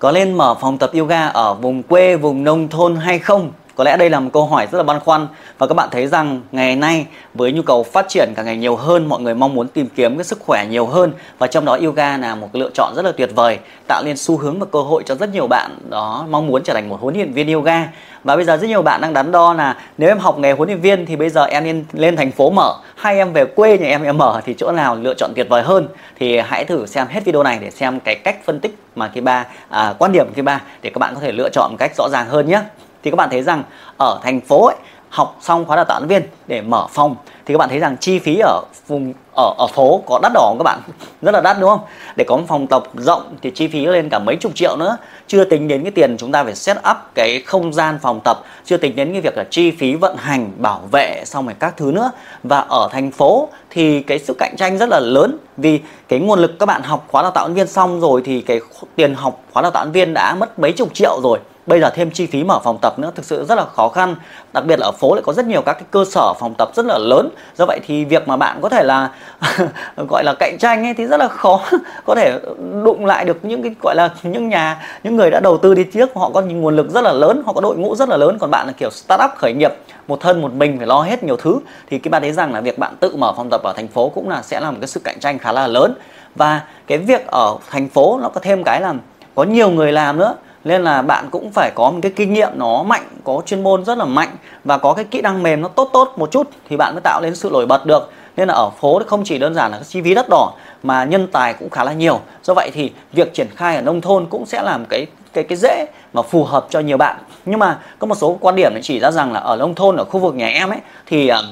có nên mở phòng tập yoga ở vùng quê, vùng nông thôn hay không? Có lẽ đây là một câu hỏi rất là băn khoăn và các bạn thấy rằng ngày nay với nhu cầu phát triển càng ngày nhiều hơn, mọi người mong muốn tìm kiếm cái sức khỏe nhiều hơn và trong đó yoga là một cái lựa chọn rất là tuyệt vời, tạo nên xu hướng và cơ hội cho rất nhiều bạn đó mong muốn trở thành một huấn luyện viên yoga. Và bây giờ rất nhiều bạn đang đắn đo là nếu em học nghề huấn luyện viên thì bây giờ em nên lên thành phố mở hay em về quê nhà em em mở thì chỗ nào lựa chọn tuyệt vời hơn thì hãy thử xem hết video này để xem cái cách phân tích mà cái ba à, quan điểm cái ba để các bạn có thể lựa chọn một cách rõ ràng hơn nhé thì các bạn thấy rằng ở thành phố ấy, học xong khóa đào tạo viên để mở phòng thì các bạn thấy rằng chi phí ở vùng ở ở phố có đắt đỏ không các bạn? Rất là đắt đúng không? Để có một phòng tập rộng thì chi phí lên cả mấy chục triệu nữa. Chưa tính đến cái tiền chúng ta phải set up cái không gian phòng tập chưa tính đến cái việc là chi phí vận hành bảo vệ xong rồi các thứ nữa. Và ở thành phố thì cái sự cạnh tranh rất là lớn vì cái nguồn lực các bạn học khóa đào tạo viên xong rồi thì cái tiền học khóa đào tạo viên đã mất mấy chục triệu rồi bây giờ thêm chi phí mở phòng tập nữa, thực sự rất là khó khăn. Đặc biệt là ở phố lại có rất nhiều các cái cơ sở phòng tập rất là lớn. Do vậy thì việc mà bạn có thể là gọi là cạnh tranh ấy thì rất là khó. Có thể đụng lại được những cái, gọi là những nhà, những người đã đầu tư đi trước, họ có nguồn lực rất là lớn, họ có đội ngũ rất là lớn. Còn bạn là kiểu startup khởi nghiệp, một thân một mình phải lo hết nhiều thứ. Thì cái bạn thấy rằng là việc bạn tự mở phòng tập ở thành phố cũng là sẽ là một cái sự cạnh tranh khá là lớn. Và cái việc ở thành phố nó có thêm cái là có nhiều người làm nữa nên là bạn cũng phải có một cái kinh nghiệm nó mạnh, có chuyên môn rất là mạnh và có cái kỹ năng mềm nó tốt tốt một chút thì bạn mới tạo lên sự nổi bật được. Nên là ở phố không chỉ đơn giản là chi phí đất đỏ mà nhân tài cũng khá là nhiều. Do vậy thì việc triển khai ở nông thôn cũng sẽ làm cái cái cái dễ mà phù hợp cho nhiều bạn. Nhưng mà có một số quan điểm chỉ ra rằng là ở nông thôn, ở khu vực nhà em ấy, thì ờ,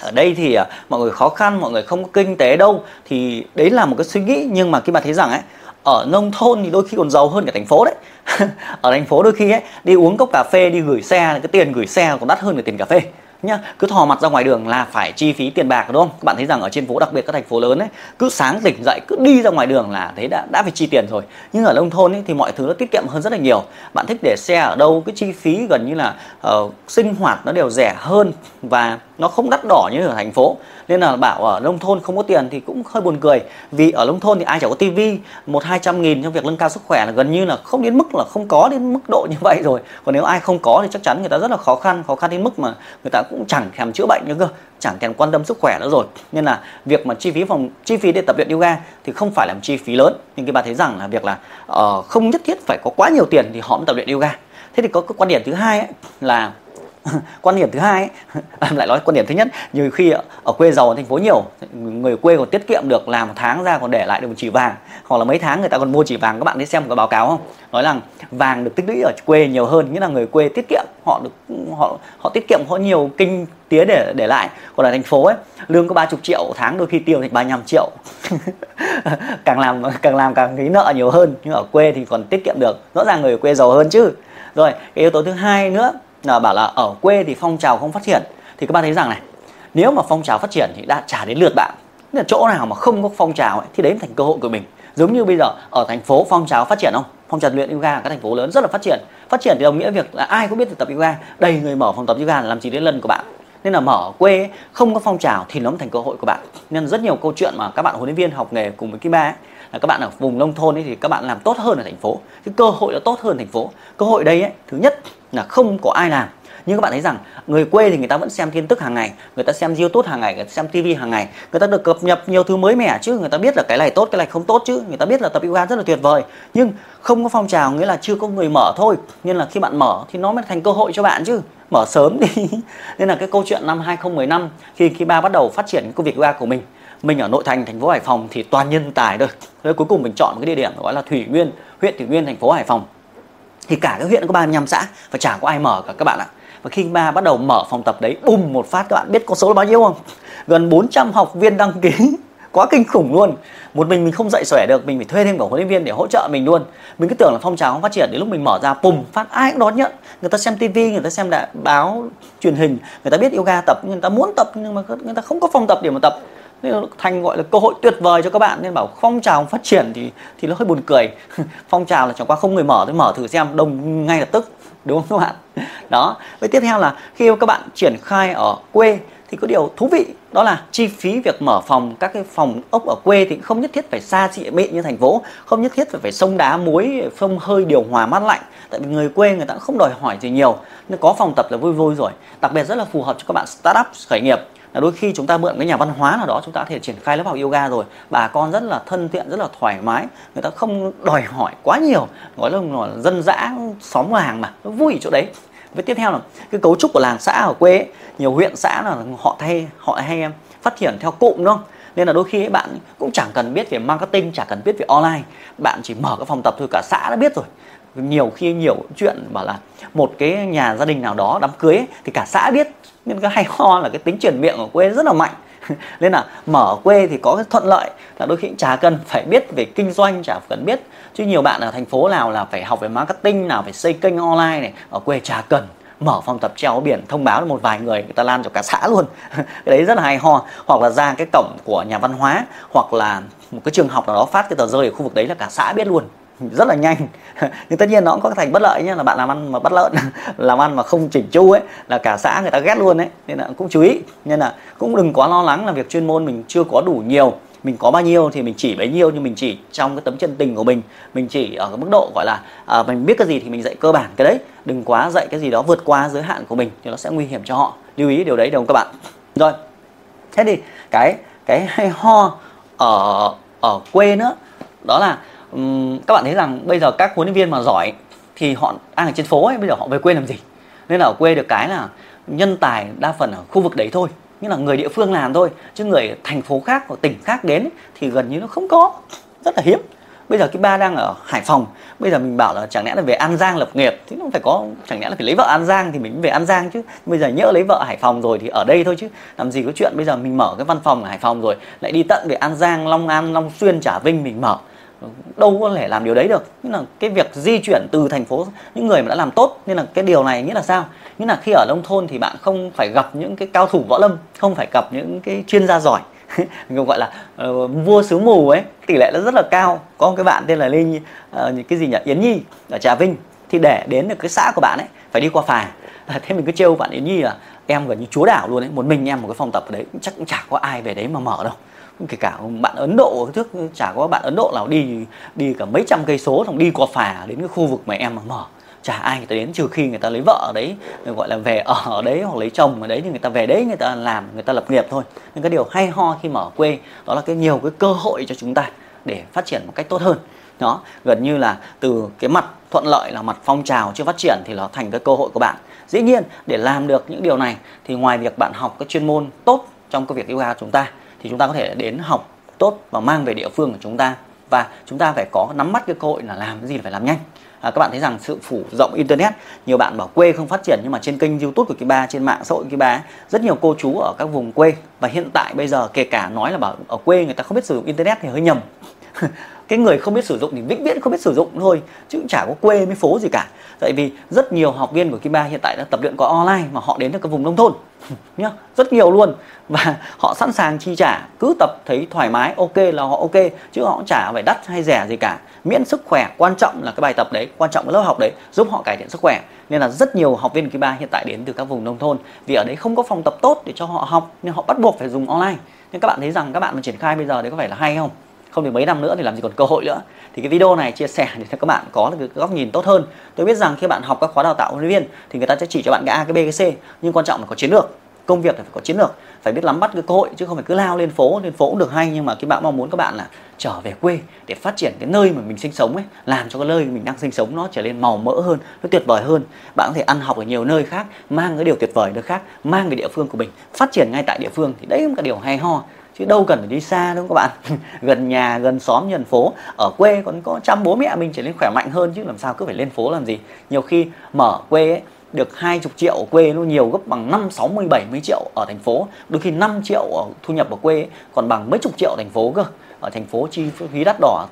ở đây thì ờ, mọi người khó khăn, mọi người không có kinh tế đâu thì đấy là một cái suy nghĩ. Nhưng mà khi mà thấy rằng ấy ở nông thôn thì đôi khi còn giàu hơn cả thành phố đấy. Ở thành phố đôi khi ấy đi uống cốc cà phê đi gửi xe cái tiền gửi xe còn đắt hơn cả tiền cà phê nhá. Cứ thò mặt ra ngoài đường là phải chi phí tiền bạc đúng không? Các bạn thấy rằng ở trên phố đặc biệt các thành phố lớn ấy cứ sáng tỉnh dậy cứ đi ra ngoài đường là thấy đã đã phải chi tiền rồi. Nhưng ở nông thôn ấy thì mọi thứ nó tiết kiệm hơn rất là nhiều. Bạn thích để xe ở đâu cái chi phí gần như là uh, sinh hoạt nó đều rẻ hơn và nó không đắt đỏ như ở thành phố. Nên là bảo ở nông thôn không có tiền thì cũng hơi buồn cười. Vì ở nông thôn thì ai chẳng có tivi một hai trăm nghìn trong việc nâng cao sức khỏe là gần như là không đến mức là không có đến mức độ như vậy rồi. Còn nếu ai không có thì chắc chắn người ta rất là khó khăn khó khăn đến mức mà người ta cũng chẳng thèm chữa bệnh nữa cơ chẳng thèm quan tâm sức khỏe nữa rồi. Nên là việc mà chi phí phòng chi phí để tập luyện yoga thì không phải là một chi phí lớn. Nhưng các bạn thấy rằng là việc là uh, không nhất thiết phải có quá nhiều tiền thì họ mới tập luyện yoga. Thế thì có cái quan điểm thứ hai ấy, là quan điểm thứ hai ấy, lại nói quan điểm thứ nhất. Nhiều khi ở quê giàu ở thành phố nhiều người quê còn tiết kiệm được làm một tháng ra còn để lại được một chỉ vàng. Hoặc là mấy tháng người ta còn mua chỉ vàng các bạn đi xem một cái báo cáo không? Nói rằng vàng được tích lũy ở quê nhiều hơn nghĩa là người quê tiết kiệm họ được họ họ tiết kiệm có nhiều kinh tía để để lại. Còn ở thành phố ấy lương có 30 triệu tháng đôi khi tiêu thành 35 triệu. Càng làm càng làm càng nghĩ nợ nhiều hơn nhưng ở quê thì còn tiết kiệm được. Rõ ràng người ở quê giàu hơn chứ. Rồi cái yếu tố thứ hai nữa là bảo là ở quê thì phong trào không phát triển. Thì các bạn thấy rằng này nếu mà phong trào phát triển thì đã trả đến lượt bạn. Nên là chỗ nào mà không có phong trào ấy, thì đấy thành cơ hội của mình. Giống như bây giờ ở thành phố phong trào phát triển không? Phong trào luyện yoga ở các thành phố lớn rất là phát triển. Phát triển thì đồng nghĩa việc là ai cũng biết tập yoga. Đầy người mở phòng tập yoga là làm gì đến lần của bạn. Nên là mở quê không có phong trào thì nó thành cơ hội của bạn. Nên rất nhiều câu chuyện mà các bạn huấn luyện viên học nghề cùng với kim ba ấy, là các bạn ở vùng nông thôn ấy thì các bạn làm tốt hơn ở thành phố. Cái cơ hội nó tốt hơn thành phố. Cơ hội đây ấy thứ nhất là không có ai làm. Nhưng các bạn thấy rằng người quê thì người ta vẫn xem tin tức hàng ngày người ta xem youtube hàng ngày người ta xem tv hàng ngày. Người ta được cập nhật nhiều thứ mới mẻ chứ người ta biết là cái này tốt cái này không tốt chứ. Người ta biết là tập yoga rất là tuyệt vời. Nhưng không có phong trào nghĩa là chưa có người mở thôi. Nên là khi bạn mở thì nó mới thành cơ hội cho bạn chứ. Mở sớm đi. Nên là cái câu chuyện năm 2015 khi khi ba bắt đầu phát triển công việc yoga của mình mình ở nội thành thành phố Hải Phòng thì toàn nhân tài thôi. Thế cuối cùng mình chọn một cái địa điểm gọi là Thủy Nguyên, huyện Thủy Nguyên thành phố Hải Phòng. Thì cả cái huyện có 35 xã và chẳng có ai mở cả các bạn ạ. Và khi ba bắt đầu mở phòng tập đấy, bùm một phát các bạn biết con số là bao nhiêu không? Gần 400 học viên đăng ký. Quá kinh khủng luôn. Một mình mình không dạy xòe được mình phải thuê thêm cả huấn luyện viên để hỗ trợ mình luôn. Mình cứ tưởng là phong trào không phát triển đến lúc mình mở ra bùm phát ai cũng đón nhận. Người ta xem tivi người ta xem đã báo truyền hình người ta biết yoga tập người ta muốn tập nhưng mà người ta không có phòng tập để mà tập nên thành gọi là cơ hội tuyệt vời cho các bạn, nên bảo phong trào phát triển thì thì nó hơi buồn cười. Phong trào là chẳng qua không người mở thì mở thử xem, đông ngay lập tức, đúng không các bạn? Đó với tiếp theo là khi các bạn triển khai ở quê thì có điều thú vị, đó là chi phí việc mở phòng, các cái phòng ốc ở quê thì không nhất thiết phải xa xị mịn như thành phố, không nhất thiết phải phải sông đá muối phông hơi, điều hòa mát lạnh. Tại vì người quê người ta cũng không đòi hỏi gì nhiều, nên có phòng tập là vui vui rồi. Đặc biệt rất là phù hợp cho các bạn startup khởi nghiệp là đôi khi chúng ta mượn cái nhà văn hóa nào đó chúng ta có thể triển khai lớp học yoga rồi. Bà con rất là thân thiện rất là thoải mái. Người ta không đòi hỏi quá nhiều. Gọi là, là dân dã xóm làng mà. Nó vui ở chỗ đấy. Với tiếp theo là cái cấu trúc của làng xã ở quê ấy, nhiều huyện xã là họ thay họ hay phát triển theo cụm đúng không? Nên là đôi khi ấy, bạn cũng chẳng cần biết về marketing chẳng cần biết về online. Bạn chỉ mở cái phòng tập thôi cả xã đã biết rồi. Nhiều khi nhiều chuyện bảo là một cái nhà gia đình nào đó đám cưới ấy, thì cả xã biết. Nên cái hay ho là cái tính truyền miệng ở quê rất là mạnh. Nên là mở quê thì có cái thuận lợi là đôi khi chả cần phải biết về kinh doanh chả cần biết. Chứ nhiều bạn ở thành phố nào là phải học về marketing nào phải xây kênh online này ở quê chả cần mở phòng tập treo biển thông báo một vài người người ta lan cho cả xã luôn. Cái đấy rất là hay ho. Hoặc là ra cái cổng của nhà văn hóa, hoặc là một cái trường học nào đó phát cái tờ rơi ở khu vực đấy là cả xã biết luôn. Rất là nhanh. Nhưng tất nhiên nó cũng có thành bất lợi nhé là bạn làm ăn mà bắt lợn làm ăn mà không chỉnh chu ấy, là cả xã người ta ghét luôn đấy nên là cũng chú ý. Nên là cũng đừng quá lo lắng là việc chuyên môn mình chưa có đủ nhiều mình có bao nhiêu thì mình chỉ bấy nhiêu nhưng mình chỉ trong cái tấm chân tình của mình mình chỉ ở cái mức độ gọi là à, mình biết cái gì thì mình dạy cơ bản cái đấy. Đừng quá dạy cái gì đó vượt qua giới hạn của mình thì nó sẽ nguy hiểm cho họ. Lưu ý điều đấy đúng không các bạn? Rồi thế thì cái cái hay ho ở ở quê nữa đó là um, các bạn thấy rằng bây giờ các huấn luyện viên mà giỏi thì họ đang ở trên phố ấy bây giờ họ về quê làm gì? Nên là ở quê được cái là nhân tài đa phần ở khu vực đấy thôi như là người địa phương làm thôi, chứ người thành phố khác hoặc tỉnh khác đến thì gần như nó không có. Rất là hiếm. Bây giờ cái ba đang ở hải phòng, bây giờ mình bảo là chẳng lẽ là về an giang lập nghiệp, thì nó phải có, chẳng lẽ là phải lấy vợ an giang thì mình về an giang chứ. Bây giờ nhỡ lấy vợ hải phòng rồi thì ở đây thôi chứ. Làm gì có chuyện bây giờ mình mở cái văn phòng ở hải phòng rồi, lại đi tận về an giang, long an, long xuyên, trà vinh mình mở đâu có thể làm điều đấy được. Nhưng là cái việc di chuyển từ thành phố những người mà đã làm tốt nên là cái điều này nghĩa là sao? Nghĩa là khi ở nông thôn thì bạn không phải gặp những cái cao thủ võ lâm không phải gặp những cái chuyên gia giỏi. Gọi là uh, vua sứ mù ấy tỷ lệ nó rất là cao. Có một cái bạn tên là linh uh, ờ, cái gì nhỉ? Yến nhi ở trà vinh. Thì để đến được cái xã của bạn ấy phải đi qua phà. Ờ, thế mình cứ trêu bạn yến nhi là em gần như chúa đảo luôn ấy. Một mình em một cái phòng tập ở đấy chắc cũng chả có ai về đấy mà mở đâu kể cả bạn Ấn Độ trước, chả có bạn Ấn Độ nào đi đi cả mấy trăm cây số xong đi qua phà đến cái khu vực mà em mà mở. Chả ai người ta đến, trừ khi người ta lấy vợ ở đấy, gọi là về ở đấy hoặc lấy chồng ở đấy, thì người ta về đấy người ta làm, người ta lập nghiệp thôi. Nhưng cái điều hay ho khi mở quê, đó là cái nhiều cái cơ hội cho chúng ta để phát triển một cách tốt hơn. Đó, gần như là từ cái mặt thuận lợi là mặt phong trào chưa phát triển thì nó thành cái cơ hội của bạn. Dĩ nhiên, để làm được những điều này thì ngoài việc bạn học các chuyên môn tốt trong cái việc yoga của chúng ta thì chúng ta có thể đến học tốt và mang về địa phương của chúng ta. Và chúng ta phải có nắm bắt cái cơ hội là làm cái gì là phải làm nhanh. À, các bạn thấy rằng sự phủ rộng internet nhiều bạn bảo quê không phát triển nhưng mà trên kênh youtube của Kiba trên mạng xã hội Kiba rất nhiều cô chú ở các vùng quê. Và hiện tại bây giờ kể cả nói là bảo ở quê người ta không biết sử dụng internet thì hơi nhầm. cái người không biết sử dụng thì vĩnh viễn không biết sử dụng thôi, chứ cũng chả có quê với phố gì cả. Tại vì rất nhiều học viên của Kiba hiện tại đã tập luyện có online mà họ đến được cái vùng nông thôn. Nhá, rất nhiều luôn. Và họ sẵn sàng chi trả, cứ tập thấy thoải mái, ok là họ ok, chứ họ cũng chả phải đắt hay rẻ gì cả. Miễn sức khỏe, quan trọng là cái bài tập đấy, quan trọng là lớp học đấy, giúp họ cải thiện sức khỏe. Nên là rất nhiều học viên Kiba hiện tại đến từ các vùng nông thôn. Vì ở đấy không có phòng tập tốt để cho họ học, nên họ bắt buộc phải dùng online. Nên các bạn thấy rằng các bạn mà triển khai bây giờ đấy có phải là hay không? Không thì mấy năm nữa thì làm gì còn cơ hội nữa. Thì cái video này chia sẻ để cho các bạn có được cái góc nhìn tốt hơn. Tôi biết rằng khi bạn học các khóa đào tạo huấn luyện viên thì người ta sẽ chỉ cho bạn cái A, cái B, cái C. Nhưng quan trọng là có chiến lược. Công việc phải có chiến lược. Phải biết nắm bắt cái cơ hội chứ không phải cứ lao lên phố lên phố cũng được hay. Nhưng mà cái bạn mong muốn các bạn là trở về quê để phát triển cái nơi mà mình sinh sống ấy, làm cho cái nơi mình đang sinh sống nó trở nên màu mỡ hơn, nó tuyệt vời hơn. Bạn có thể ăn học ở nhiều nơi khác, mang cái điều tuyệt vời nơi khác, mang về địa phương của mình, phát triển ngay tại địa phương. Thì đấy là cái điều hay ho chứ đâu cần phải đi xa đâu các bạn. Gần nhà gần xóm gần phố. Ở quê còn có chăm bố mẹ mình trở nên khỏe mạnh hơn chứ làm sao cứ phải lên phố làm gì. Nhiều khi mở quê ấy, được 20 triệu ở quê nó nhiều gấp bằng 5, 60, 70 triệu ở thành phố. Đôi khi 5 triệu ở thu nhập ở quê ấy, còn bằng mấy chục triệu ở thành phố cơ. Ở thành phố chi phí đắt đỏ.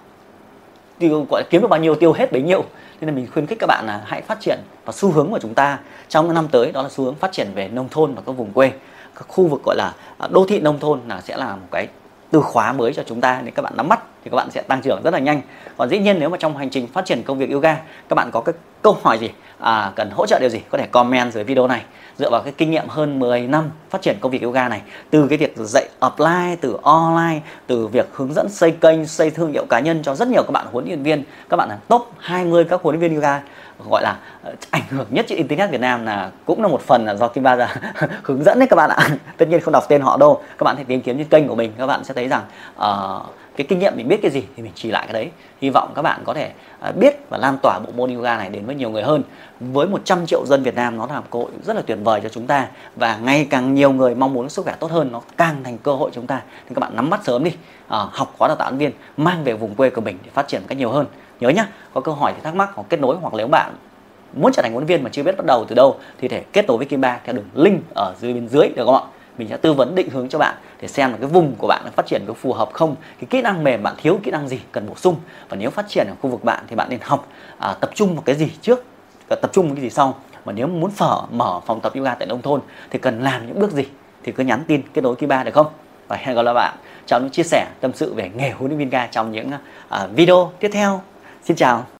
Tiêu gọi kiếm được bao nhiêu tiêu hết bấy nhiêu. Nên là mình khuyến khích các bạn là hãy phát triển và xu hướng của chúng ta. Trong những năm tới đó là xu hướng phát triển về nông thôn và các vùng quê các khu vực, gọi là à, đô thị nông thôn là sẽ là một cái từ khóa mới cho chúng ta để các bạn nắm bắt thì các bạn sẽ tăng trưởng rất là nhanh. Còn dĩ nhiên nếu mà trong hành trình phát triển công việc yoga các bạn có cái câu hỏi gì à, cần hỗ trợ điều gì có thể comment dưới video này. Dựa vào cái kinh nghiệm hơn 10 năm phát triển công việc yoga này từ cái việc dạy offline từ online từ việc hướng dẫn xây kênh xây thương hiệu cá nhân cho rất nhiều các bạn huấn luyện viên các bạn là top 20 các huấn luyện viên yoga gọi là ờ, ảnh hưởng nhất trên internet Việt Nam là cũng là một phần là do Kim Ba ra hướng dẫn đấy các bạn ạ. Tất nhiên không đọc tên họ đâu. Các bạn hãy tìm kiếm trên kênh của mình các bạn sẽ thấy rằng uh, cái kinh nghiệm mình biết cái gì thì mình chỉ lại cái đấy. Hy vọng các bạn có thể à, biết và lan tỏa bộ môn yoga này đến với nhiều người hơn. Với 100 triệu dân Việt Nam, nó là một cơ hội rất là tuyệt vời cho chúng ta và ngày càng nhiều người mong muốn sức khỏe tốt hơn, nó càng thành cơ hội chúng ta. Thì các bạn nắm bắt sớm đi à, học khóa đào tạo viên, mang về vùng quê của mình để phát triển cách nhiều hơn. Nhớ nhá, có câu hỏi thì thắc mắc hoặc kết nối hoặc nếu bạn muốn trở thành huấn viên mà chưa biết bắt đầu từ đâu thì thể kết nối với Kim Ba theo đường link ở dưới bên dưới, được không ạ? Mình sẽ tư vấn định hướng cho bạn để xem là cái vùng của bạn phát triển có phù hợp không, cái kỹ năng mềm bạn thiếu kỹ năng gì cần bổ sung và nếu phát triển ở khu vực bạn thì bạn nên học à, tập trung vào cái gì trước và tập trung vào cái gì sau. Mà nếu muốn phở mở phòng tập yoga tại nông thôn thì cần làm những bước gì thì cứ nhắn tin kết nối Kim Ba được không? Và hẹn gặp lại bạn trong những chia sẻ tâm sự về nghề huấn luyện viên ga trong những uh, video tiếp theo. Xin chào.